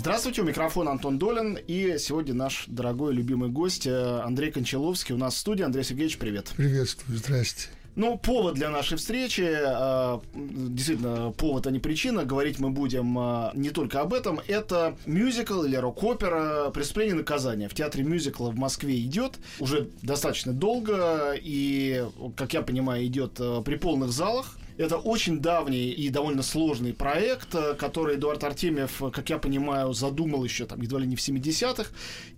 Здравствуйте, у микрофона Антон Долин. И сегодня наш дорогой любимый гость э, Андрей Кончаловский у нас в студии. Андрей Сергеевич, привет. Приветствую, здрасте. Ну, повод для нашей встречи, э, действительно, повод, а не причина. Говорить мы будем э, не только об этом. Это мюзикл или рок-опера «Преступление и наказание». В театре мюзикла в Москве идет уже достаточно долго и, как я понимаю, идет при полных залах. Это очень давний и довольно сложный проект, э, который Эдуард Артемьев, как я понимаю, задумал еще там едва ли не в 70-х,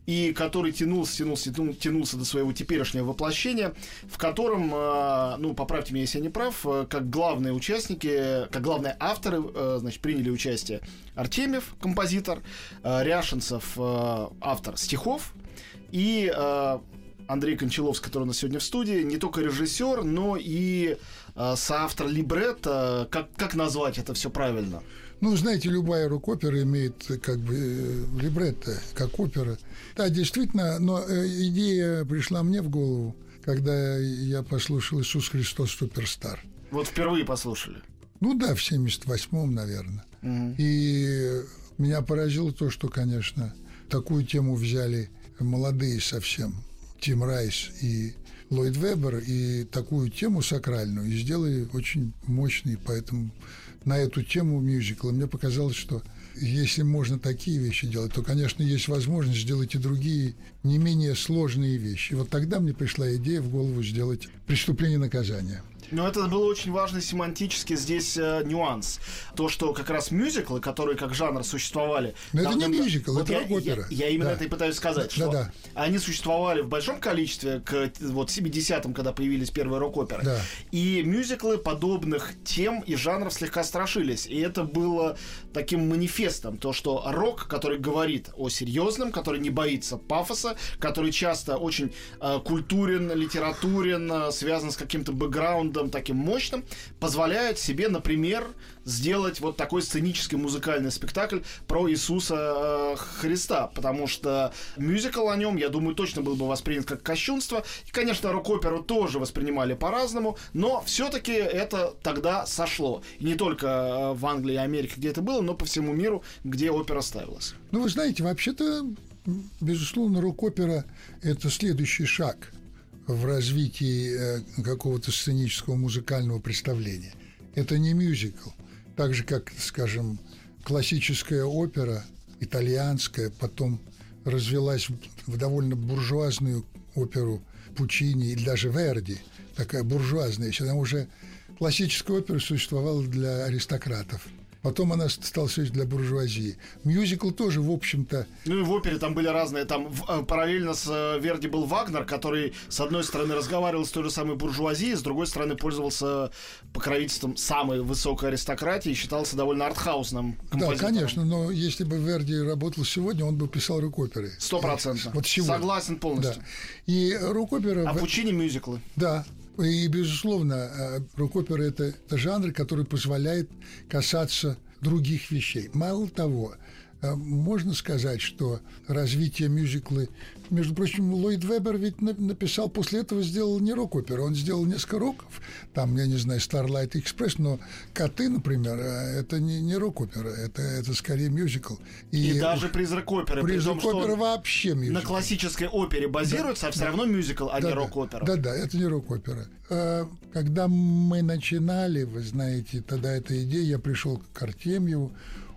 и который тянулся, тянулся, тянулся до своего теперешнего воплощения, в котором, э, ну, поправьте меня, если я не прав, э, как главные участники, как главные авторы, значит, приняли участие Артемьев, композитор, Ряшенцев, автор стихов, и Андрей Кончаловский, который у нас сегодня в студии, не только режиссер, но и э, соавтор либретто. Как, как назвать это все правильно? Ну, знаете, любая рок-опера имеет как бы э, либретто, как опера. Да, действительно, но э, идея пришла мне в голову, когда я послушал «Иисус Христос Суперстар». Вот впервые послушали? Ну да, в 78-м, наверное. Угу. И меня поразило то, что, конечно, такую тему взяли молодые совсем Тим Райс и Ллойд Вебер и такую тему сакральную и сделали очень мощный, поэтому на эту тему мюзикла мне показалось, что если можно такие вещи делать, то, конечно, есть возможность сделать и другие не менее сложные вещи. Вот тогда мне пришла идея в голову сделать «Преступление наказания». Но это был очень важный семантический здесь э, нюанс. То, что как раз мюзиклы, которые как жанр существовали... Но это не мюзикл, вот это рок-опера. Я, я именно да. это и пытаюсь сказать, да, что да, да. они существовали в большом количестве к вот 70-м, когда появились первые рок-оперы. Да. И мюзиклы подобных тем и жанров слегка страшились. И это было таким манифестом, то, что рок, который говорит о серьезном, который не боится пафоса, который часто очень э, культурен, литературен, э, связан с каким-то бэкграундом, методом таким мощным позволяют себе, например, сделать вот такой сценический музыкальный спектакль про Иисуса э, Христа, потому что мюзикл о нем, я думаю, точно был бы воспринят как кощунство. И, конечно, рок-оперу тоже воспринимали по-разному, но все-таки это тогда сошло. И не только э, в Англии и Америке, где это было, но по всему миру, где опера ставилась. Ну, вы знаете, вообще-то, безусловно, рок-опера – это следующий шаг – в развитии э, какого-то сценического музыкального представления. Это не мюзикл. Так же, как, скажем, классическая опера, итальянская, потом развелась в довольно буржуазную оперу Пучини или даже Верди, такая буржуазная. Там уже классическая опера существовала для аристократов – Потом она стала все для буржуазии. Мюзикл тоже, в общем-то... Ну и в опере там были разные. Там в, э, параллельно с э, Верди был Вагнер, который, с одной стороны, разговаривал с той же самой буржуазией, с другой стороны, пользовался покровительством самой высокой аристократии и считался довольно артхаусным Да, конечно, но если бы Верди работал сегодня, он бы писал рок-оперы. Сто процентов. Вот сегодня. Согласен полностью. Да. И рок-опера... А Пучини мюзиклы. Да, и, безусловно, э, рок-опера – это, жанр, который позволяет касаться других вещей. Мало того, можно сказать, что развитие мюзиклы между прочим, Ллойд Вебер ведь написал, после этого сделал не рок-оперу, он сделал несколько роков, там, я не знаю, Starlight Express, но «Коты», например, э, это не, не рок-опера, это, это скорее мюзикл. И, и даже «Призрак оперы», «Призрак при том, оперы» вообще мюзикл. На классической опере базируется, да, а все да, равно мюзикл, а да, не рок-опера. Да-да, это не рок-опера. Э, когда мы начинали, вы знаете, тогда эта идея, я пришел к Артемьеву,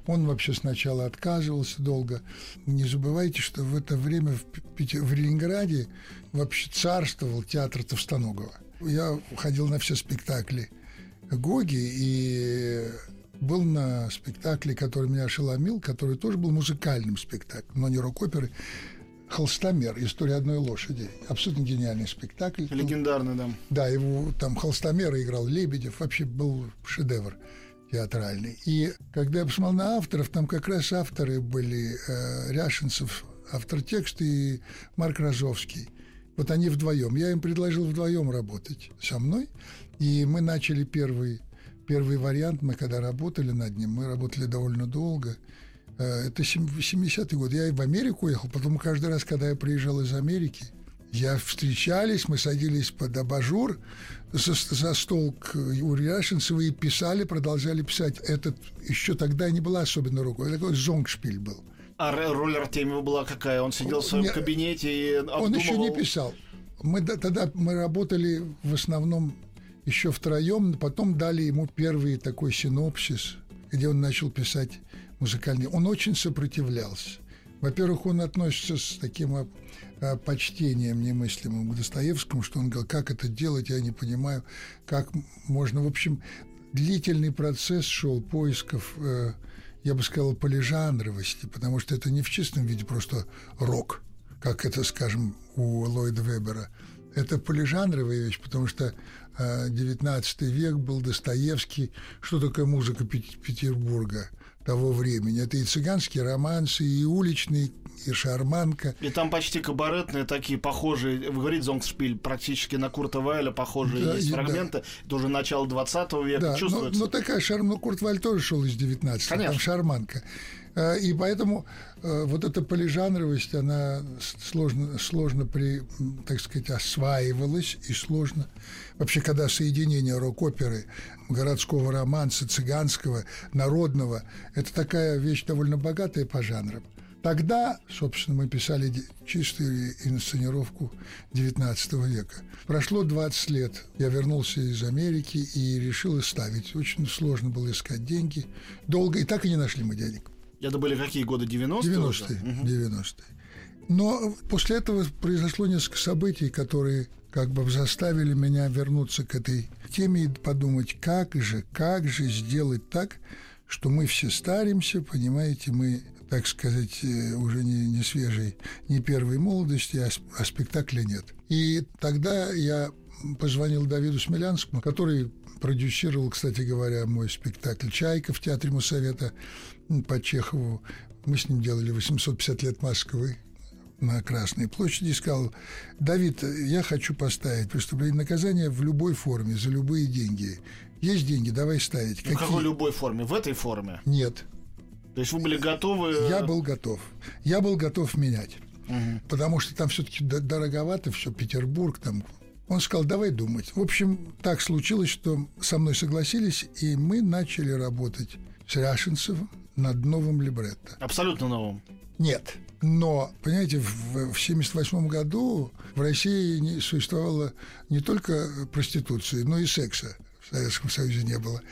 он вообще сначала отказывался долго. Не забывайте, что в это время в, Пите... в Ленинграде вообще царствовал театр Товстоногова. Я ходил на все спектакли Гоги и был на спектакле, который меня ошеломил, который тоже был музыкальным спектаклем, но не рок-оперы. «Холстомер. История одной лошади». Абсолютно гениальный спектакль. Легендарный, да. Да, его там Холстомера играл Лебедев. Вообще был шедевр театральный. И когда я посмотрел на авторов, там как раз авторы были э, Ряшинцев, автор текста, и Марк Розовский. Вот они вдвоем. Я им предложил вдвоем работать со мной. И мы начали первый, первый вариант. Мы когда работали над ним, мы работали довольно долго. Э, это 70-й год. Я и в Америку уехал. Потом каждый раз, когда я приезжал из Америки, я встречались, мы садились под абажур за, за стол к Юрию Яшинцеву и писали, продолжали писать. Этот еще тогда не была особенно рукой. Это такой зонгшпиль был. А роль Артемьева была какая? Он сидел в своем Не, кабинете и обдумывал... Он еще не писал. Мы тогда мы работали в основном еще втроем, потом дали ему первый такой синопсис, где он начал писать музыкальный. Он очень сопротивлялся. Во-первых, он относится с таким а, а, почтением немыслимым к Достоевскому, что он говорил, как это делать, я не понимаю, как можно. В общем, длительный процесс шел поисков, э, я бы сказал, полижанровости, потому что это не в чистом виде просто рок, как это, скажем, у Ллойда Вебера. Это полижанровая вещь, потому что XIX век был Достоевский. Что такое музыка Пет- Петербурга того времени? Это и цыганские романсы, и уличные, и шарманка. И там почти кабаретные такие похожие, вы говорите, Зонгшпиль, практически на Курта Вайля похожие Да, есть и- да. фрагменты. Это уже начало 20 века, Да, но, чувствуется. но такая шарм, ну, Курт Валь тоже шел из 19 там Конечно. шарманка. Э, И поэтому э, вот эта полижанровость, она сложно, сложно при, так сказать, осваивалась и сложно. Вообще, когда соединение рок-оперы, городского романса, цыганского, народного, это такая вещь довольно богатая по жанрам. Тогда, собственно, мы писали чистую инсценировку XIX века. Прошло 20 лет. Я вернулся из Америки и решил ставить. Очень сложно было искать деньги. Долго. И так и не нашли мы денег. Это были какие годы? 90-е? 90-е. 90-е. Но после этого произошло несколько событий, которые как бы заставили меня вернуться к этой теме и подумать, как же, как же сделать так, что мы все старимся, понимаете, мы, так сказать, э, уже не, не свежей, не первой молодости, а, а спектакля нет. И тогда я позвонил Давиду Смелянскому, который продюсировал, кстати говоря, мой спектакль «Чайка» в Театре Моссовета м, по Чехову. Мы с ним делали 850 лет Москвы на Красной площади и сказал, Давид, я хочу поставить преступление и наказание в любой форме, за любые деньги. Есть деньги, давай ставить. Ну, какой любой форме? В этой форме? Нет, То есть вы были готовы... я был готов. Я был готов менять. Мгм. Потому что там все-таки дороговато, все, Петербург, там. Он сказал, давай думать. В общем, так случилось, что со мной согласились, и мы начали работать с Ряшинцевым над новым либретто. Абсолютно новым. Нет. Но, понимаете, в 1978 году в России не существовало не только проституции, но и секса. В Советском Союзе не было.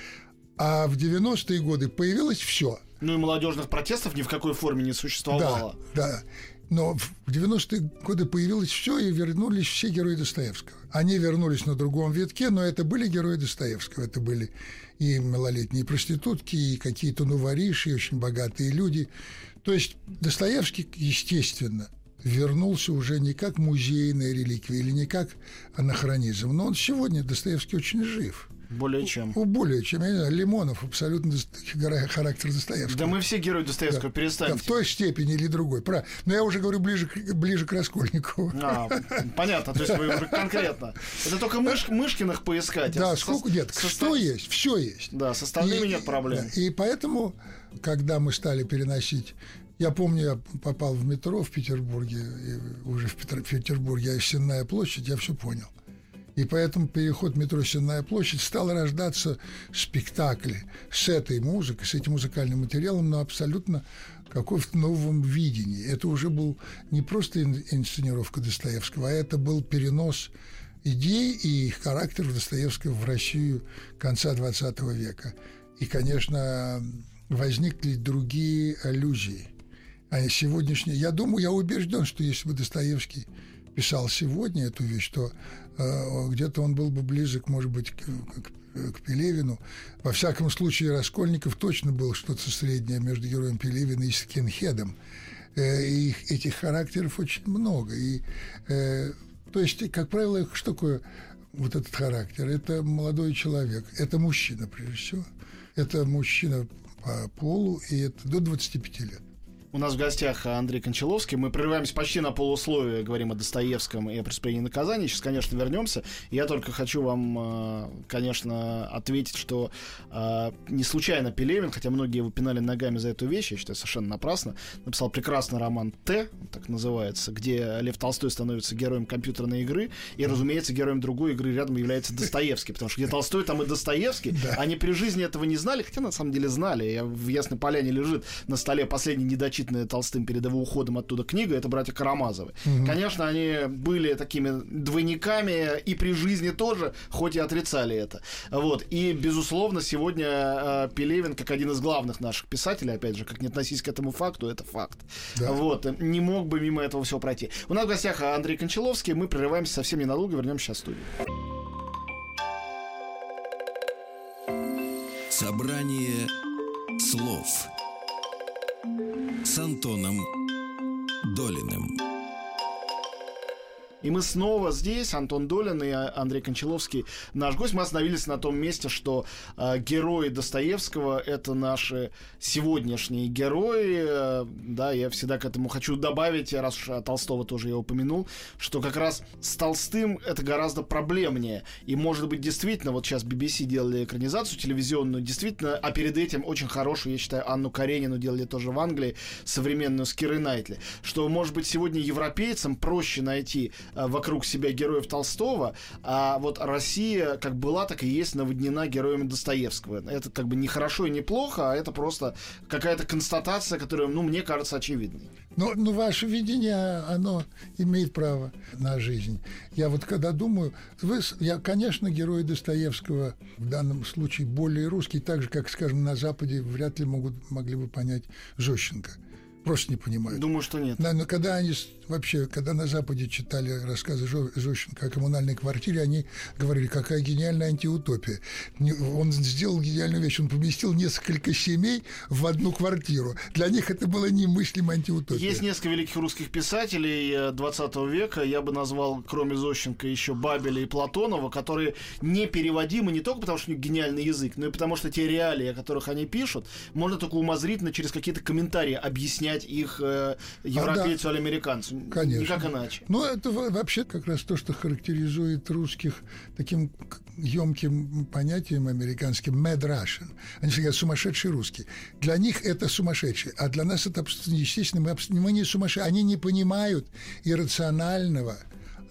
А в 90-е годы появилось все. Ну и молодежных протестов ни в какой форме не Да, существовало. да. Но в 90-е годы появилось все, и вернулись все герои Достоевского. Они вернулись на другом витке, но это были герои Достоевского. Это были и малолетние проститутки, и какие-то новориши, и очень богатые люди. То есть Достоевский, естественно, вернулся уже не как музейная реликвия или не как анахронизм, но он сегодня, Достоевский, очень жив. Более чем. Ну, более чем, я не знаю, Лимонов абсолютно характер Достоевского. Да мы все герои Достоевского, Да, перестаньте. в той степени или другой. Правильно. Но я уже говорю ближе, ближе к Раскольникову. А, понятно, то есть вы уже конкретно. Это только мыш- Мышкиных поискать. Да, а со- сколько нет, со- что есть, все есть. Да, с остальными И- нет проблем. да, И поэтому, когда мы стали переносить, я помню, я попал в метро в Петербурге, и уже в Петербурге, а Сенная площадь, я все понял. И поэтому переход метро Сенная площадь стал рождаться спектакли с этой музыкой, с этим музыкальным материалом, но абсолютно каком-то новом видении. Это уже был не просто ин- инсценировка Достоевского, а это был перенос идей и их характеров Достоевского в Россию конца XX века. И, конечно, возникли другие аллюзии. А сегодняшние... Я думаю, я убежден, что если бы Достоевский писал сегодня эту вещь, то э, где-то он был бы близок, может быть, к, к- к Пелевину. Во всяком случае, Раскольников точно был что-то среднее между героем Пелевина и скинхедом. Э, и их- этих характеров очень много. И, э, то есть, как правило, что такое вот этот характер? Это молодой человек, это мужчина, прежде всего. Это мужчина по полу, и это до 25 лет. У нас в гостях Андрей Кончаловский. Мы прерываемся почти на полусловие, говорим о Достоевском и о преступлении и наказании. Сейчас, конечно, вернемся. Я только хочу вам, э, конечно, ответить, что э, не случайно Пелевин, хотя многие его пинали ногами за эту вещь, я считаю, совершенно напрасно, написал прекрасный роман «Т», так называется, где Лев Толстой становится героем компьютерной игры, и, разумеется, героем другой игры рядом является Достоевский, потому что где Толстой, там и Достоевский. Они при жизни этого не знали, хотя на самом деле знали. Я в Ясной Поляне лежит на столе последний недочитанный прочитанная Толстым перед его уходом оттуда книга, это братья Карамазовы. Угу. Конечно, они были такими двойниками и при жизни тоже, хоть и отрицали это. Вот. И, безусловно, сегодня э, Пелевин, как один из главных наших писателей, опять же, как не относись к этому факту, это факт. Да. Вот. Не мог бы мимо этого всего пройти. У нас в гостях Андрей Кончаловский. Мы прерываемся совсем ненадолго, вернемся сейчас в студию. Собрание слов с Антоном Долиным. И мы снова здесь, Антон Долин и Андрей Кончаловский, наш гость. Мы остановились на том месте, что э, герои Достоевского — это наши сегодняшние герои. Э, да, я всегда к этому хочу добавить, раз уж Толстого тоже я упомянул, что как раз с Толстым это гораздо проблемнее. И, может быть, действительно, вот сейчас BBC делали экранизацию телевизионную, действительно, а перед этим очень хорошую, я считаю, Анну Каренину делали тоже в Англии, современную с Кирой Найтли, что, может быть, сегодня европейцам проще найти вокруг себя героев Толстого, а вот Россия как была, так и есть наводнена героями Достоевского. Это как бы не хорошо и не плохо, а это просто какая-то констатация, которая, ну, мне кажется, очевидной. Ну, ну, ваше видение, оно имеет право на жизнь. Я вот когда думаю, вы, я, конечно, герои Достоевского в данном случае более русские, так же, как, скажем, на Западе вряд ли могут, могли бы понять Зощенко. Просто не понимают. Думаю, что нет. Да, но когда они вообще, когда на Западе читали рассказы Зощенко о коммунальной квартире, они говорили, какая гениальная антиутопия. Он сделал гениальную вещь, он поместил несколько семей в одну квартиру. Для них это было немыслимая антиутопия. Есть несколько великих русских писателей 20 э, века, я бы назвал, кроме Зощенко, еще Бабеля и Платонова, которые непереводимы не только потому, что у них гениальный язык, но и потому, что те реалии, о которых они пишут, можно только умозрительно через какие-то комментарии объяснять их э, европейцу а, да. или американцу. Конечно. Никак иначе. Ну, это вообще как раз то, что характеризует русских таким емким понятием американским mad Russian. Они всегда говорят сумасшедший русский. Для них это сумасшедший, а для нас это естественно. Мы, мы не сумасшедшие. Они не понимают иррационального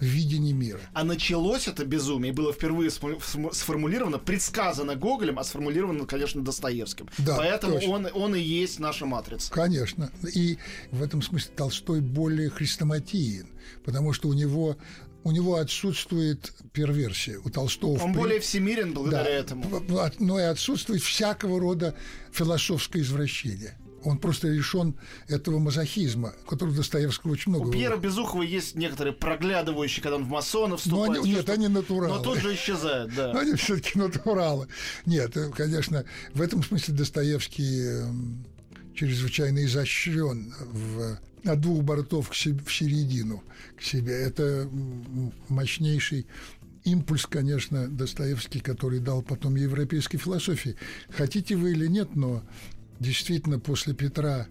видении мира. А началось это безумие, было впервые сформулировано, предсказано Гоголем, а сформулировано, конечно, Достоевским. Да, Поэтому он, он и есть наша матрица. Конечно. И в этом смысле Толстой более хрестоматиен, потому что у него у него отсутствует перверсия. У Толстого... Он более всемирен благодаря да, этому. Но и отсутствует всякого рода философское извращение он просто лишен этого мазохизма, которого Достоевского очень много. У Пьера Безухова есть некоторые проглядывающие, когда он в масонов вступает. Но они, нет, они натуралы. Но тут же исчезают, да. Но они все-таки натуралы. Нет, э, конечно, в этом смысле Достоевский эм, чрезвычайно изощрен в от двух бортов к себе, в середину к себе. Это мощнейший импульс, конечно, Достоевский, который дал потом европейской философии. Хотите вы или нет, но действительно после Петра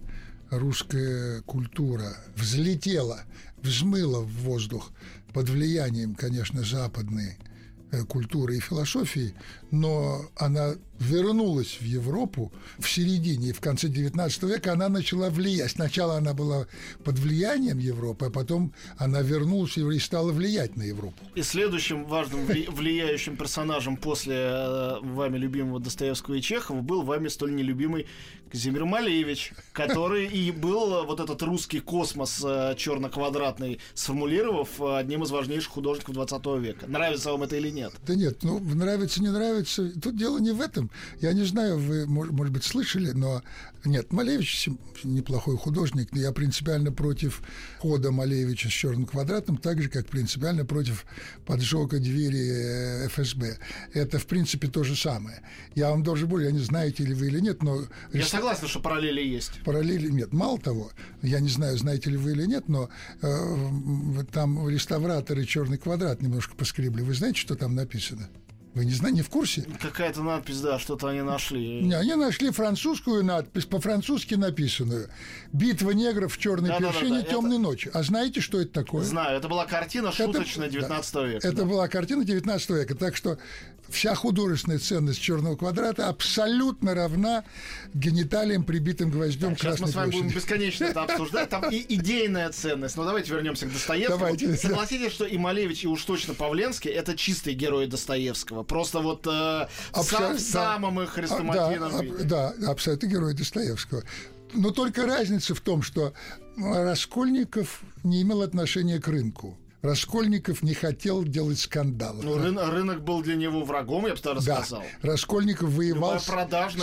русская культура взлетела, взмыла в воздух под влиянием, конечно, западной э, культуры и философии, но она вернулась в Европу в середине и в конце XIX века, она начала влиять. Сначала она была под влиянием Европы, а потом она вернулась и стала влиять на Европу. И следующим важным влияющим персонажем после э, вами любимого Достоевского и Чехова был вами столь нелюбимый Казимир Малевич, который и был э, вот этот русский космос э, черно-квадратный, сформулировав одним из важнейших художников 20 века. Нравится вам это или нет? Да нет, ну нравится, не нравится. Тут дело не в этом. Я не знаю, вы, может быть, слышали, но нет, Малевич неплохой художник, но я принципиально против хода Малевича с черным квадратом, так же, как принципиально против поджога двери э, ФСБ. Это, в принципе, то же самое. Я вам должен более, я не знаете ли вы или нет, но... Я согласен, что параллели есть. Параллели нет. Мало того, я не знаю, знаете ли вы или нет, но э, там реставраторы черный квадрат немножко поскребли. Вы знаете, что там написано? Вы не знаете, не в курсе? Какая-то надпись, да, что-то они нашли. Не, они нашли французскую надпись, по-французски написанную. «Битва негров в черной Да, да, да, да, темной ночи». А знаете, что это такое? Знаю, это была картина шуточная 19 да, века. Это да. была картина 19 века. Так что вся художественная ценность черного квадрата абсолютно равна гениталиям, прибитым гвоздем Так, сейчас мы с вами будем площади. бесконечно это обсуждать. Там и идейная ценность. Но давайте вернемся к Достоевскому. Давайте. Согласитесь, что и Малевич, и уж точно Павленский это чистые герои Достоевского. Просто вот э, Абсо- сам- да. в самом их А, хрестоматийном да, виде. аб- да, абсолютно герой Достоевского. Но только разница в том, что Раскольников не имел отношения к рынку. Раскольников не хотел делать скандалов. Ну, рын- рынок был для него врагом, я бы даже да, сказал. Раскольников воевал с-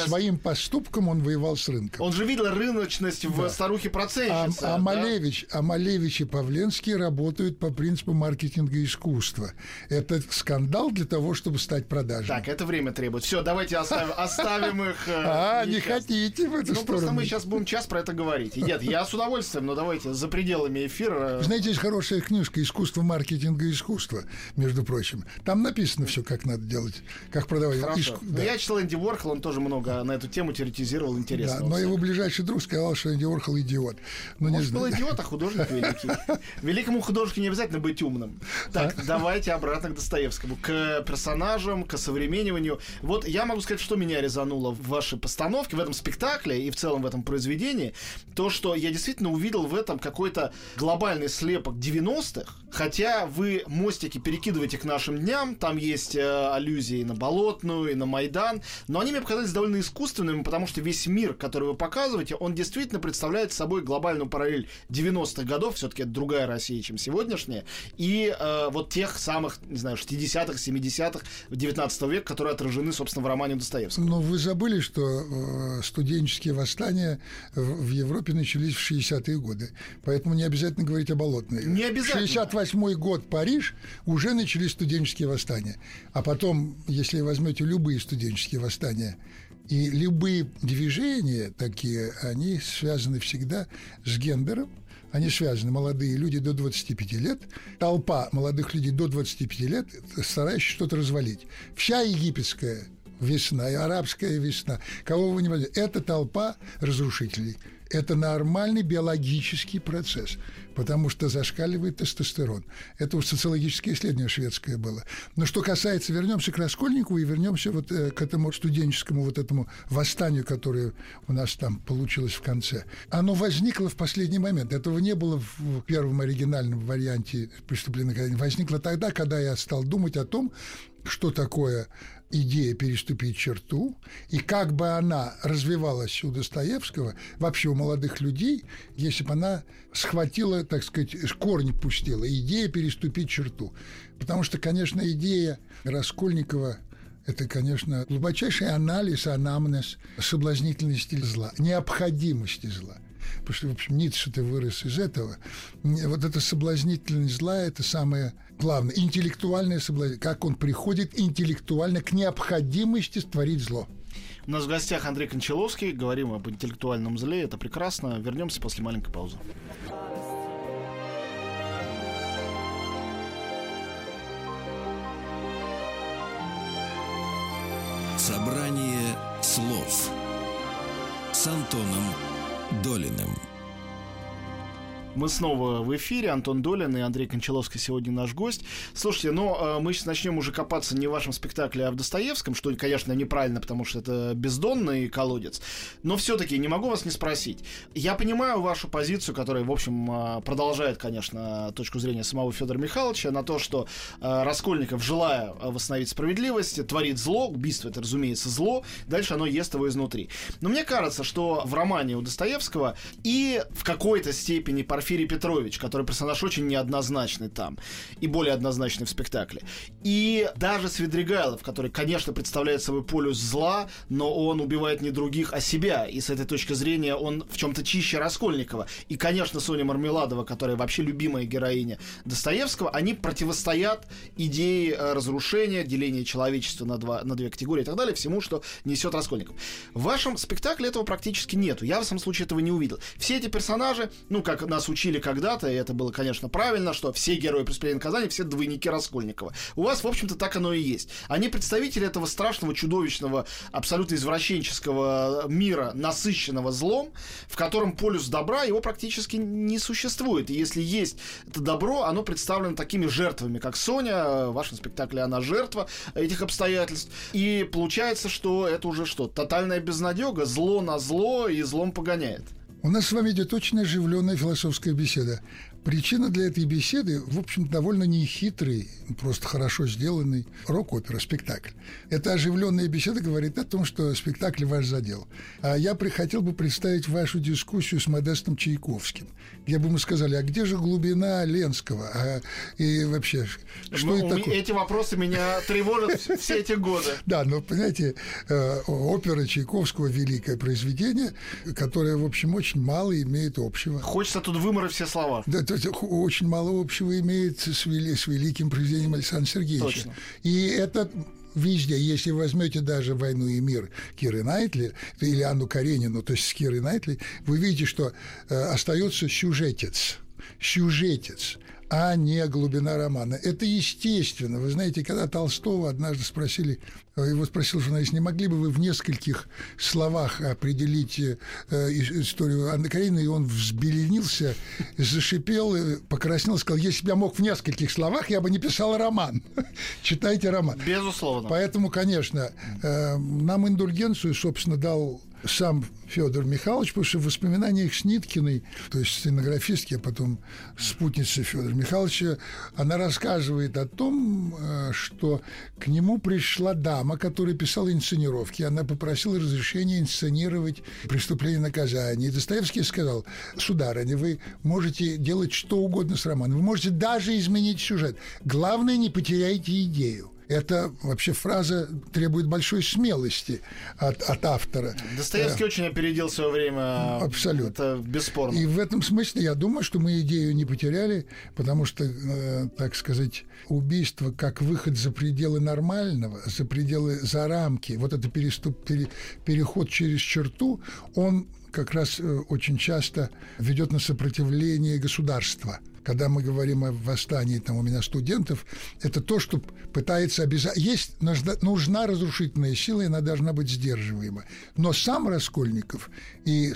своим поступком, он воевал с рынком. Он же видел рыночность в Да. старухе А, процентщице. а Малевич, а Малевич и Павленский работают по принципу маркетинга искусства. Это скандал для того, чтобы стать продажным. Так, это время требует. Все, давайте оставим, оставим их. э, а, не хотите в эту Ну, просто мы сейчас будем час про это говорить. Нет, я с удовольствием, но давайте за пределами эфира. Знаете, есть хорошая книжка «Искусство маркетинга и искусства», между прочим. Там написано все, как надо делать, как продавать. Хорошо. Ну, да. Я читал Энди Уорхол, он тоже много на эту тему теоретизировал Да, интересно. но его ближайший друг сказал, что Энди Уорхол идиот. Ну, не Может, был знаю. идиот, а художник великий. Великому художнику не обязательно быть умным. Так, А? давайте обратно к Достоевскому, к персонажам, к современниванию. Вот я могу сказать, что меня резануло в вашей постановке, в этом спектакле и в целом в этом произведении. То, что я действительно увидел в этом какой-то глобальный слепок 90-х, хотя вы мостики перекидываете к нашим дням, там есть э, аллюзии на Болотную, и на Майдан, но они мне показались довольно искусственными, потому что весь мир, который вы показываете, он действительно представляет собой глобальную параллель 90-х годов, все-таки это другая Россия, чем сегодняшняя, и э, вот тех самых, не знаю, 60-х, 70-х, 19 века, которые отражены, собственно, в романе Достоевского. Но вы забыли, что э, студенческие восстания в, в Европе начались в 60-е годы. Поэтому не обязательно говорить о Болотной. Не обязательно. 68 год Париж, уже начались студенческие восстания. А потом, если возьмете любые студенческие восстания, и любые движения такие, они связаны всегда с гендером, они связаны, молодые люди до 25 лет, толпа молодых людей до 25 лет, старающихся что-то развалить. Вся египетская весна, и арабская весна, кого вы не возьмете, это толпа разрушителей. Это нормальный биологический процесс, потому что зашкаливает тестостерон. Это вот социологическое исследование шведское было. Но что касается, вернемся к Раскольникову и вернемся вот э, к этому студенческому вот этому восстанию, которое у нас там получилось в конце. Оно возникло в последний момент. Этого не было в первом оригинальном варианте преступления. наказания». Возникло тогда, когда я стал думать о том, что такое идея переступить черту, и как бы она развивалась у Достоевского, вообще у молодых людей, если бы она схватила, так сказать, корни пустила, идея переступить черту. Потому что, конечно, идея Раскольникова это, конечно, глубочайший анализ, анамнез соблазнительности зла, необходимости зла. Потому что, в общем, Ницше-то вырос из этого. Вот эта соблазнительность зла – это самое главное. Интеллектуальное соблазнение. Как он приходит интеллектуально к необходимости творить зло. У нас в гостях Андрей Кончаловский. Говорим об интеллектуальном зле. Это прекрасно. Вернемся после маленькой паузы. Собрание слов с Антоном Долиным. Мы снова в эфире. Антон Долин и Андрей Кончаловский сегодня наш гость. Слушайте, ну, э, мы сейчас начнем уже копаться не в вашем спектакле, а в Достоевском, что, конечно, неправильно, потому что это бездонный колодец. Но все-таки не могу вас не спросить. Я понимаю вашу позицию, которая, в общем, э, продолжает, конечно, точку зрения самого Федора Михайловича на то, что э, Раскольников, желая восстановить справедливость, творит зло. Убийство это, разумеется, зло. Дальше оно ест его изнутри. Но мне кажется, что в романе у Достоевского и в какой-то степени Порфирий Петрович, который персонаж очень неоднозначный там, и более однозначный в спектакле. И даже Свидригайлов, который, конечно, представляет собой полюс зла, но он убивает не других, а себя. И с этой точки зрения он в чем-то чище Раскольникова. И, конечно, Соня Мармеладова, которая вообще любимая героиня Достоевского, они противостоят идее э, разрушения, деления человечества на, два, на две категории и так далее, всему, что несет Раскольников. В вашем спектакле этого практически нету. Я, в самом случае, этого не увидел. Все эти персонажи, ну, как нас вас учили когда-то, и это было, конечно, правильно, что все герои преступления наказания, все двойники Раскольникова. У вас, в общем-то, так оно и есть. Они представители этого страшного, чудовищного, абсолютно извращенческого мира, насыщенного злом, в котором полюс добра, его практически не существует. И если есть это добро, оно представлено такими жертвами, как Соня, в вашем спектакле она жертва этих обстоятельств. И получается, что это уже что? Тотальная безнадега, зло на зло и злом погоняет. У нас с вами идет очень оживленная философская беседа. Причина для этой беседы, в общем, довольно нехитрый, просто хорошо сделанный рок-опера, спектакль. Эта оживленная беседа говорит о том, что спектакль ваш задел. А я хотел бы представить вашу дискуссию с Модестом Чайковским. Я бы ему сказали, а где же глубина Ленского? А, и вообще, что ну, это такое? Эти вопросы меня тревожат все эти годы. Да, но, понимаете, э, опера Чайковского – великое произведение, которое, в общем, очень мало имеет общего. Хочется тут выморать все слова. Да, то есть очень мало общего имеет с, вели, с великим произведением Александра Сергеевича. Точно. И это везде, если возьмете даже «Войну и мир» Киры Найтли или Анну Каренину, то есть с Кирой Найтли, вы видите, что э, остается сюжетец. Сюжетец а не глубина романа. Это естественно. Вы знаете, когда Толстого однажды спросили, его спросил журналист, не могли бы вы в нескольких словах определить э, историю Анны Каренины, и он взбеленился, зашипел, покраснел, сказал, если бы я мог в нескольких словах, я бы не писал роман. Читайте роман. Безусловно. Поэтому, конечно, э, нам индульгенцию, собственно, дал сам Федор Михайлович, потому что в воспоминаниях Сниткиной, то есть стенографистки, а потом спутницы Федора Михайловича, она рассказывает о том, э, что к нему пришла дама, которая писала инсценировки. Она попросила разрешения инсценировать преступление наказания. И Достоевский сказал, сударыня, вы можете делать что угодно с романом, вы можете даже изменить сюжет. Главное, не потеряйте идею. Это вообще фраза требует большой смелости от, от автора. Достоевский э, очень опередил свое время. Абсолютно. Это бесспорно. И в этом смысле я думаю, что мы идею не потеряли, потому что, э, так сказать, убийство как выход за пределы нормального, за пределы, за рамки, вот это переступ, пере, переход через черту, он как раз э, очень часто ведет на сопротивление государства когда мы говорим о восстании там, у меня студентов, это то, что пытается обязать. Есть, нужна, нужна разрушительная сила, и она должна быть сдерживаема. Но сам Раскольников и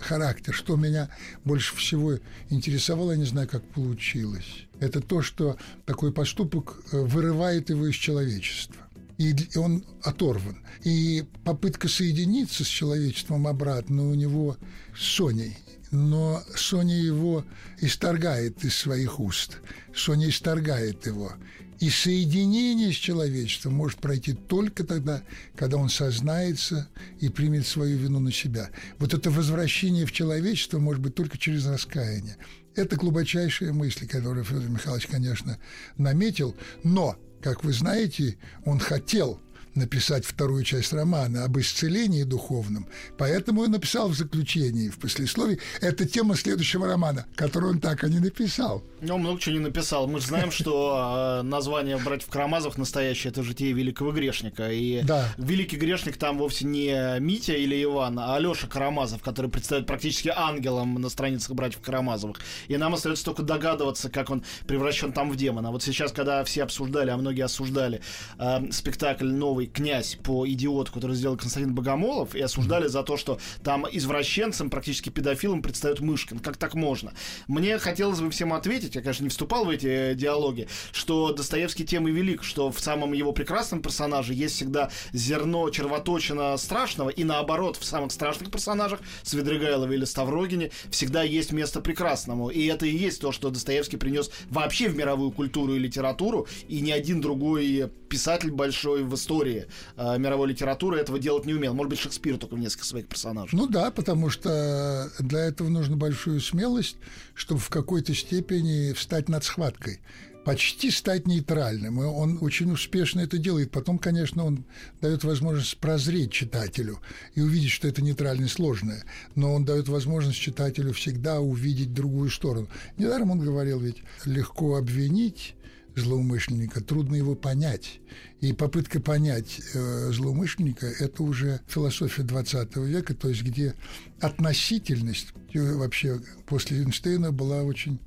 характер, что меня больше всего интересовало, я не знаю, как получилось, это то, что такой поступок э, вырывает его из человечества и он оторван. И попытка соединиться с человечеством обратно у него с Соней но Соня его исторгает из своих уст. Соня исторгает его. И соединение с человечеством может пройти только тогда, когда он сознается и примет свою вину на себя. Вот это возвращение в человечество может быть только через раскаяние. Это глубочайшие мысли, которые Федор Михайлович, конечно, наметил, но, как вы знаете, он хотел написать вторую часть романа об исцелении духовном. Поэтому он написал в заключении, в послесловии, это тема следующего романа, который он так и не написал. Ну, много чего не написал. Мы же знаем, что э, название «Братьев Карамазов» настоящее – это житие великого грешника. И да. великий грешник там вовсе не Митя или Иван, а Алёша Карамазов, который предстает практически ангелом на страницах «Братьев Карамазовых». И нам остается только догадываться, как он превращен там в демона. Вот сейчас, когда все обсуждали, а многие осуждали э, спектакль новый новый князь по идиоту, который сделал Константин Богомолов, и осуждали за то, что там извращенцем, практически педофилом предстает Мышкин. Как так можно? Мне хотелось бы всем ответить, я, конечно, не вступал в эти э, диалоги, что Достоевский тем и велик, что в самом его прекрасном персонаже есть всегда зерно червоточина страшного, и наоборот, в самых страшных персонажах, Свидригайлове или Ставрогине, всегда есть место прекрасному. И это и есть то, что Достоевский принес вообще в мировую культуру и литературу, и ни один другой писатель большой в истории э, мировой литературы этого делать не умел. Может быть, Шекспир только в несколько своих персонажей. Ну да, потому что для этого нужно большую смелость, чтобы в какой-то степени встать над схваткой почти стать нейтральным. И он очень успешно это делает. Потом, конечно, он дает возможность прозреть читателю и увидеть, что это нейтральность сложная. Но он дает возможность читателю всегда увидеть другую сторону. Недаром он говорил ведь, легко обвинить, злоумышленника, трудно его понять. И попытка понять э, злоумышленника – это уже философия 20 века, то есть где относительность э, вообще после Эйнштейна была очень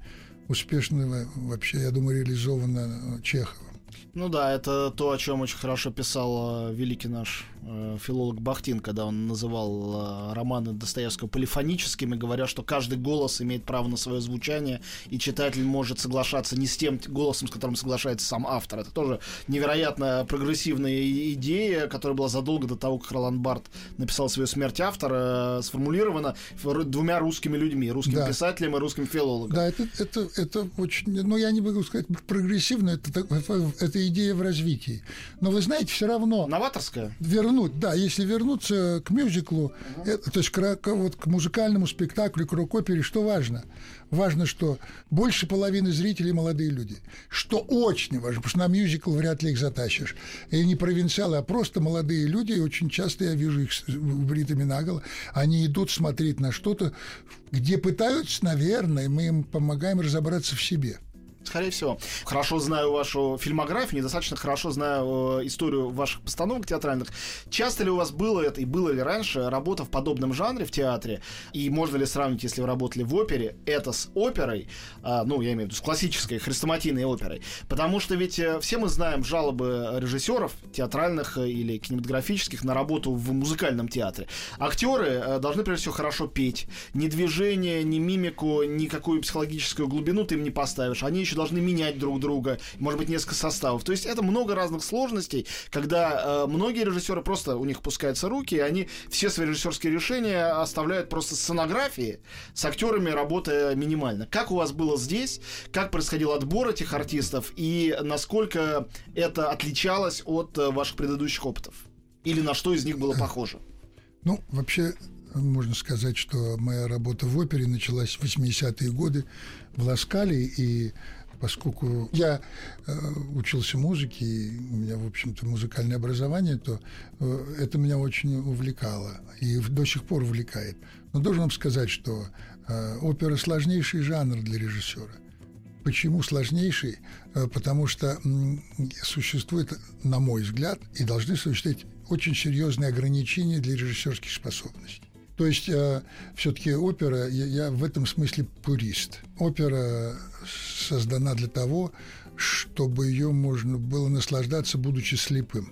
успешно, вообще, я думаю, реализована Чеховым. Ну да, это то, о чем очень хорошо писал э, великий наш э, филолог Бахтин, когда он называл э, романы Достоевского полифоническими, говоря, что каждый голос имеет право на свое звучание, и читатель может соглашаться не с тем голосом, с которым соглашается сам автор. Это тоже невероятно прогрессивная идея, которая была задолго до того, как Ролан Барт написал свою смерть автора, сформулирована двумя русскими людьми, русским да. писателем и русским филологом. Да, это, это, это очень, ну я не могу сказать прогрессивно, это, это идея в развитии. Но вы знаете, все равно... Новаторская? Вернуть, да, если вернуться к мюзиклу, это, то есть к, вот, к музыкальному спектаклю, к рок-опере, что важно? Важно, что больше половины зрителей молодые люди. Что очень важно, потому что на мюзикл вряд ли их затащишь. И не провинциалы, а просто молодые люди, и очень часто я вижу их бритыми наголо, они идут смотреть на что-то, где пытаются, наверное, мы им помогаем разобраться в себе. Скорее всего. Хорошо знаю вашу фильмографию, недостаточно хорошо знаю э, историю ваших постановок театральных. Часто ли у вас было это, и было ли раньше, работа в подобном жанре в театре? И можно ли сравнить, если вы работали в опере, это с оперой, а, ну, я имею в виду, с классической хрестоматийной оперой? Потому что ведь э, все мы знаем жалобы режиссеров театральных э, или кинематографических на работу в музыкальном театре. Актеры должны, прежде всего, хорошо петь. Ни движение, ни мимику, никакую психологическую глубину ты им не поставишь. Они еще должны менять друг друга, может быть, несколько составов. То есть это много разных сложностей, когда э, многие режиссеры просто у них пускаются руки, и они все свои режиссерские решения оставляют просто сценографии, с актерами работая минимально. Как у вас было здесь? Как происходил отбор этих артистов? И насколько это отличалось от э, ваших предыдущих опытов? Или на что из них было похоже? Ну, вообще, можно сказать, что моя работа в опере началась в 80-е годы в Ласкале, и поскольку я э, учился музыке, и у меня, в общем-то, музыкальное образование, то э, это меня очень увлекало и до сих пор увлекает. Но должен вам сказать, что э, опера сложнейший жанр для режиссера. Почему сложнейший? Э, потому что существует, на мой взгляд, и должны существовать очень серьезные ограничения для режиссерских способностей. То есть э, все-таки опера, я, я в этом смысле пурист. Опера создана для того, чтобы ее можно было наслаждаться, будучи слепым.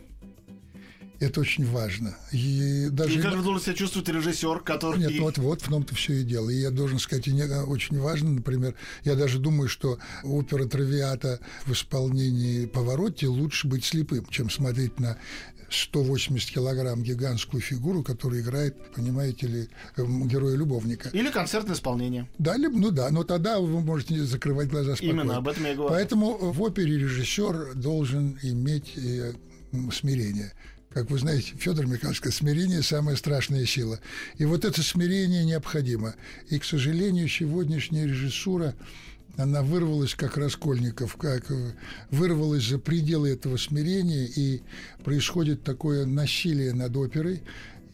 Это очень важно. И даже... И как должен себя чувствовать режиссер, который... Нет, ну вот, вот в том-то все и дело. И я должен сказать, и очень важно, например, я даже думаю, что опера Травиата в исполнении Поворотти лучше быть слепым, чем смотреть на 180 килограмм гигантскую фигуру, которая играет, понимаете ли, эм, героя-любовника. Или концертное исполнение. Да, ну да, но тогда вы можете закрывать глаза спокойно. Именно, об этом я говорю. Поэтому в опере режиссер должен иметь э, смирение. Как вы знаете, Федор Михайлович, смирение – самая страшная сила. И вот это смирение необходимо. И, к сожалению, сегодняшняя режиссура она вырвалась, как Раскольников, как э, вырвалась за пределы этого смирения, и происходит такое насилие над оперой,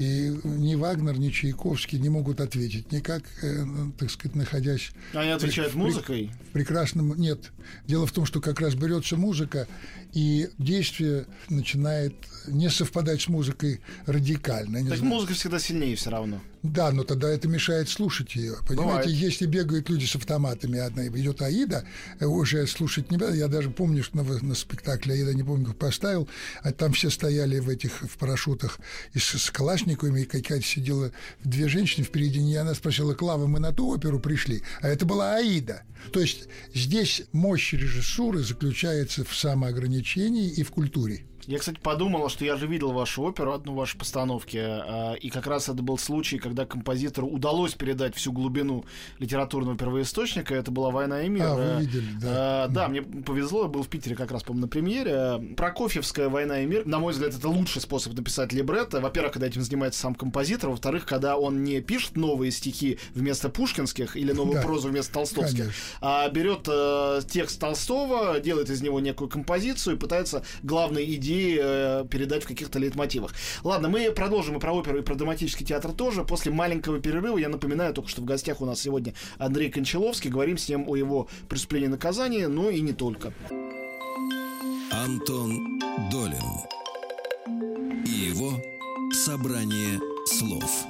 и ни Вагнер, ни Чайковский не могут ответить никак, э, так сказать, находясь... Они отвечают в, музыкой? В прекрасном... Нет. Дело в том, что как раз берется музыка, и действие начинает не совпадать с музыкой радикально. Так знаю. музыка всегда сильнее все равно. Да, но тогда это мешает слушать ее. Понимаете, Бывает. если бегают люди с автоматами, одна идет Аида, э, уже слушать не надо. Я даже помню, что на, на спектакле Аида, не помню, как поставил, а там все стояли в этих в парашютах и с, с калашниковыми, и какая-то сидела две женщины впереди нее, она спросила, Клава, мы на ту оперу пришли? А это была Аида. То есть здесь мощь режиссуры заключается в самоограничении и в культуре. Я, кстати, подумала, что я же видел вашу оперу, одну вашу постановки, а, и как раз это был случай, когда композитору удалось передать всю глубину литературного первоисточника. Это была «Война и мир». А, вы видели, да. А, да, мне повезло, я был в Питере как раз, по-моему, на премьере. Прокофьевская «Война и мир», на мой взгляд, это лучший способ написать либретто. Во-первых, когда этим занимается сам композитор, во-вторых, когда он не пишет новые стихи вместо пушкинских или новую да, прозу вместо толстовских, конечно. а берет э, текст Толстого, делает из него некую композицию и пытается главные идеи идеи э, передать в каких-то лейтмотивах. Ладно, мы продолжим и про оперу, и про драматический театр тоже. После маленького перерыва, я напоминаю, только что в гостях у нас сегодня Андрей Кончаловский. Говорим с ним о его преступлении и наказании, но и не только. Антон Долин и его собрание слов.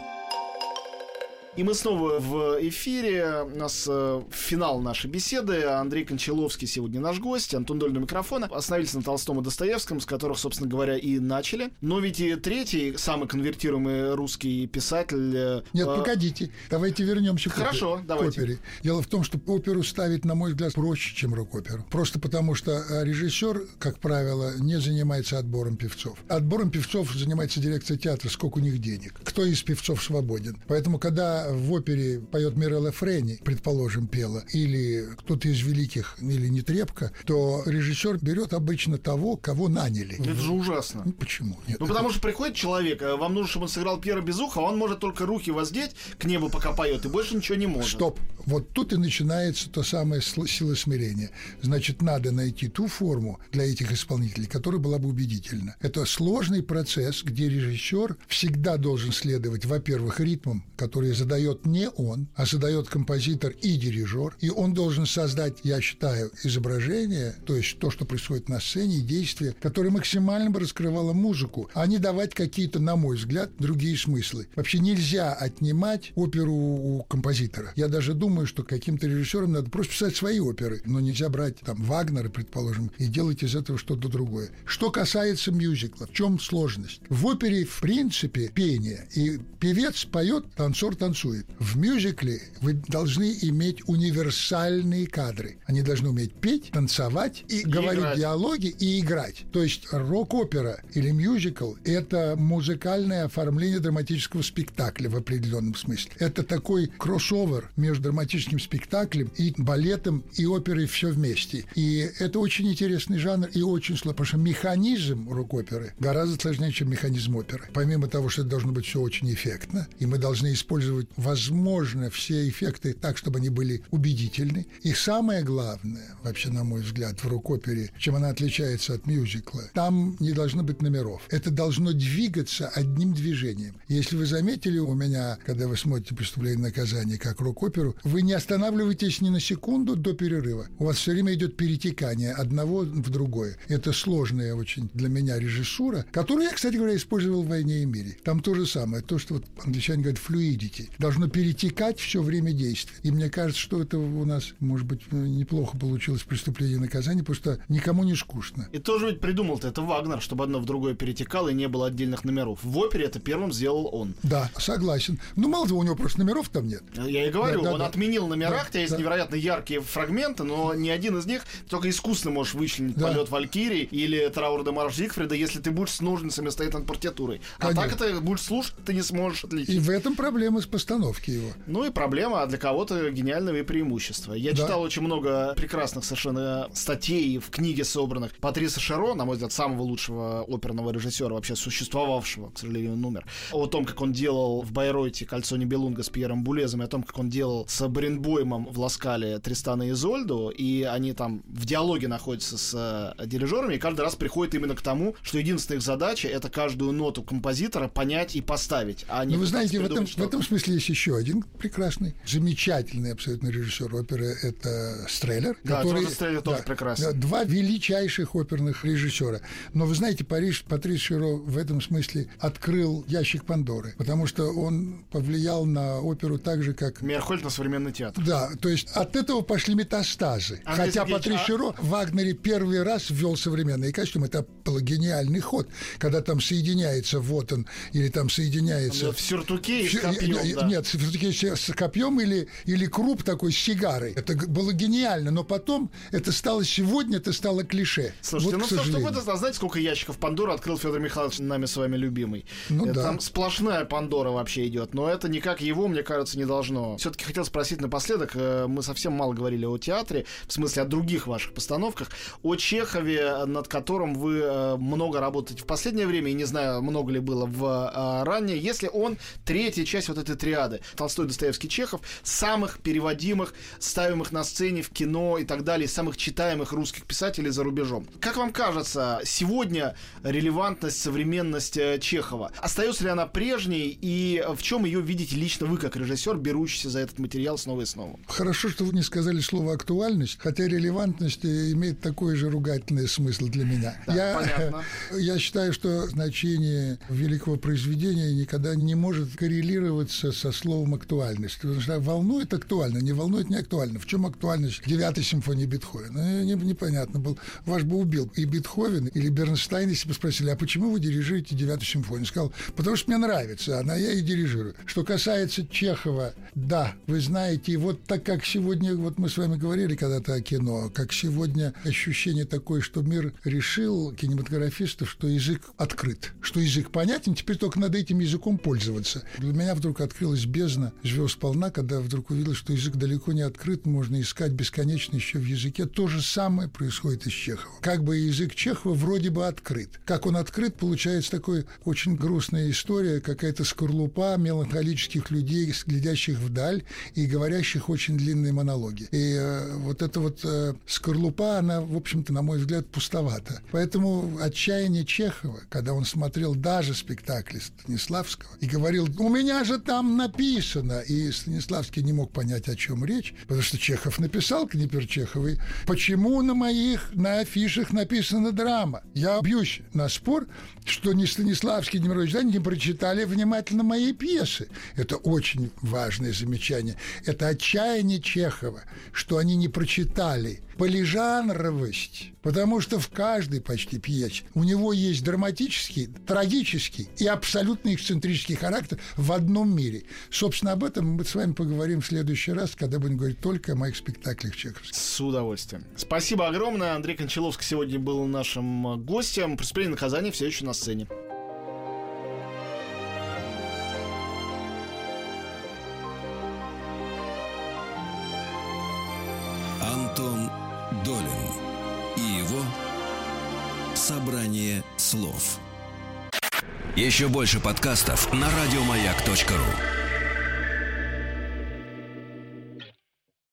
И мы снова в эфире. У нас э, финал нашей беседы. Андрей Кончаловский сегодня наш гость. Антон Доль на микрофона. Остановились на Толстом и Достоевском, с которых, собственно говоря, и начали. Но ведь и третий, самый конвертируемый русский писатель... э, Нет, э, погодите, давайте вернемся к Хорошо, опере. давайте. К опере. Дело в том, что оперу ставить, на мой взгляд, проще, чем рок-оперу. Просто потому, что э, режиссер, как правило, не занимается отбором певцов. Отбором певцов занимается дирекция театра, сколько у них денег. Кто из певцов свободен. Поэтому, когда в опере поет Мирелла Френи, предположим, пела, или кто-то из великих, или Нетребко, то режиссер берет обычно того, кого наняли. Это же ужасно. Ну, почему? Нет. Ну, потому что приходит человек, э, вам нужно, чтобы он сыграл Пьера Безуха, а он может только руки воздеть к небу, пока поет, и больше ничего не может. Стоп. Вот тут и начинается то самое сила смирения. Значит, надо найти ту форму для этих исполнителей, которая была бы убедительна. Это сложный процесс, где режиссер всегда должен следовать, во-первых, ритмам, которые задает не он, а задает композитор и дирижер. И он должен создать, я считаю, изображение, то есть то, что происходит на сцене, действие, которое максимально бы раскрывало музыку, а не давать какие-то, на мой взгляд, другие смыслы. Вообще нельзя отнимать оперу у композитора. Я даже думаю, что каким-то режиссерам надо просто писать свои оперы, но нельзя брать там Вагнера, предположим, и делать из этого что-то другое. Что касается мюзикла, в чем сложность? В опере, в принципе, пение, и певец поет, танцор танцует. В мюзикле вы должны иметь универсальные кадры. Они должны уметь петь, танцевать и, говорить играть. диалоги и играть. То есть рок-опера или мюзикл – это музыкальное оформление драматического спектакля в определенном смысле. Это такой кроссовер между драматическим спектаклем и балетом и оперой все вместе. И это очень интересный жанр и очень сложно, потому что механизм рок-оперы гораздо сложнее, чем механизм оперы. Помимо того, что это должно быть все очень эффектно, и мы должны использовать, возможно, все эффекты так, чтобы они были убедительны. И самое главное, вообще, на мой взгляд, в рок-опере, чем она отличается от мюзикла, там не должно быть номеров. Это должно двигаться одним движением. Если вы заметили у меня, когда вы смотрите «Преступление наказание» как рок-оперу, вы не останавливаетесь ни на секунду до перерыва. У вас все время идет перетекание одного в другое. Это сложная очень для меня режиссура, которую я, кстати говоря, использовал в «Войне и мире». Там то же самое. То, что вот англичане говорят «fluidity». Должно перетекать все время действия. И мне кажется, что это у нас, может быть, неплохо получилось «Преступление и наказание», потому что никому не скучно. И тоже ведь придумал-то это Вагнер, чтобы одно в другое перетекало и не было отдельных номеров. В опере это первым сделал он. Да, согласен. Ну, мало того, у него просто номеров там нет. Я и говорю, Да, да, он да. отменил номера, Да, хотя есть да. невероятно яркие фрагменты, но ни один из них только искусно можешь вычленить Да. полет Валькирии или Траур де Марш Зигфрида, если ты будешь с ножницами стоять над партитурой. А Конечно. так это будешь слушать, ты не сможешь отличить. И в этом проблема с постановки его. Ну и проблема, а для кого-то гениального и преимущества. Я Да. читал очень много прекрасных совершенно статей в книге собранных. Патриса Шаро, на мой взгляд, самого лучшего оперного режиссера вообще существовавшего, к сожалению, он умер. О том, как он делал в Байройте «Кольцо Нибелунга» с Пьером Булезом, и о том, как он делал с Баренбоймом в Ласкале Тристана и Изольду, и они там в диалоге находятся с э, дирижерами, и каждый раз приходит именно к тому, что единственная их задача — это каждую ноту композитора понять и поставить, а не Ну, вы знаете, в этом, в этом смысле есть еще один прекрасный, замечательный абсолютно режиссер оперы – это Стреллер. Да, Джордж Стреллер тоже прекрасен. да, Два величайших оперных режиссера. Но вы знаете, Париж, Патрис Широ в этом смысле открыл ящик Пандоры, потому что он повлиял на оперу так же, как Мерхольд на современный театр. да, то есть от этого пошли метастазы. Андрей Хотя Сергеевич, Патрис а- Широ в Вагнере первый раз ввел современные костюмы. Это был гениальный ход, когда там соединяется вот он, или там соединяется... В сюртуке и Фи- копьем, да. Нет, все-таки с копьем или, или круп такой с сигарой. Это было гениально, но потом это стало сегодня, это стало клише. Слушайте, вот, ну к что, это знаете, сколько ящиков Пандоры открыл Федор Михайлович, нами с вами любимый? Ну Это да. Там сплошная Пандора вообще идет, но это никак его, мне кажется, не должно. Все-таки хотел спросить напоследок, э, мы совсем мало говорили о театре, в смысле о других ваших постановках, о Чехове, над которым вы э, много работаете в последнее время, и не знаю, много ли было в э, раннее, если он третья часть вот этой триады Толстой, Достоевский, Чехов, самых переводимых, ставимых на сцене, в кино и так далее, самых читаемых русских писателей за рубежом. Как вам кажется, сегодня релевантность, современность э, Чехова, остается ли она прежней и в чем ее видите лично вы, как режиссер, берущийся за этот материал снова и снова? Хорошо, что вы не сказали слово актуальность, хотя релевантность имеет такой же ругательный смысл для меня. Да, я, понятно. я считаю, что значение великого произведения никогда не может коррелироваться со словом актуальность. Потому что волнует актуально, не волнует не актуально. В чем актуальность девятой симфонии Бетховена? Ну, непонятно был. Ваш бы убил и Бетховен, или Бернстайн, если бы спросили, а почему вы дирижируете девятую симфонию? Сказал, потому что мне нравится, она я и дирижирую. Что касается Чехова, да, вы знаете, вот так как сегодня, вот мы с вами говорили когда-то о кино, как сегодня ощущение такое, что мир решил кинематографистов, что язык открыт, что язык понятен, теперь только надо этим языком пользоваться. Для меня вдруг открылась бездна звезд полна, когда вдруг увидел, что язык далеко не открыт, можно искать бесконечно еще в языке. То же самое происходит и с Чеховым. Как бы язык Чехова вроде бы открыт. Как он открыт, получается такой очень грустная история, какая-то скорлупа меланхолических людей, глядящих вдаль и говорящих очень длинные монологи. И э, вот эта вот э, скорлупа, она, в общем-то, на мой взгляд, пустовата. Поэтому отчаяние Чехова, когда он смотрел даже спектакли Станиславского и говорил, у меня же там написано, и Станиславский не мог понять, о чем речь, потому что Чехов написал Книпер Чеховой, почему на моих, на афишах написана драма. Я бьюсь на спор, что ни Станиславский, ни Миронович не прочитали внимательно мои пьесы. Это очень важное замечание. Это отчаяние Чехова, что они не прочитали полижанровость, потому что в каждой почти пьесе у него есть драматический, трагический и абсолютно эксцентрический характер в одном мире. Собственно, об этом мы с вами поговорим в следующий раз, когда будем говорить только о моих спектаклях чеховских. С удовольствием. Спасибо огромное. Андрей Кончаловский сегодня был нашим гостем. Преступление и наказание все еще на сцене. Слов. Еще больше подкастов на радиомаяк.ру.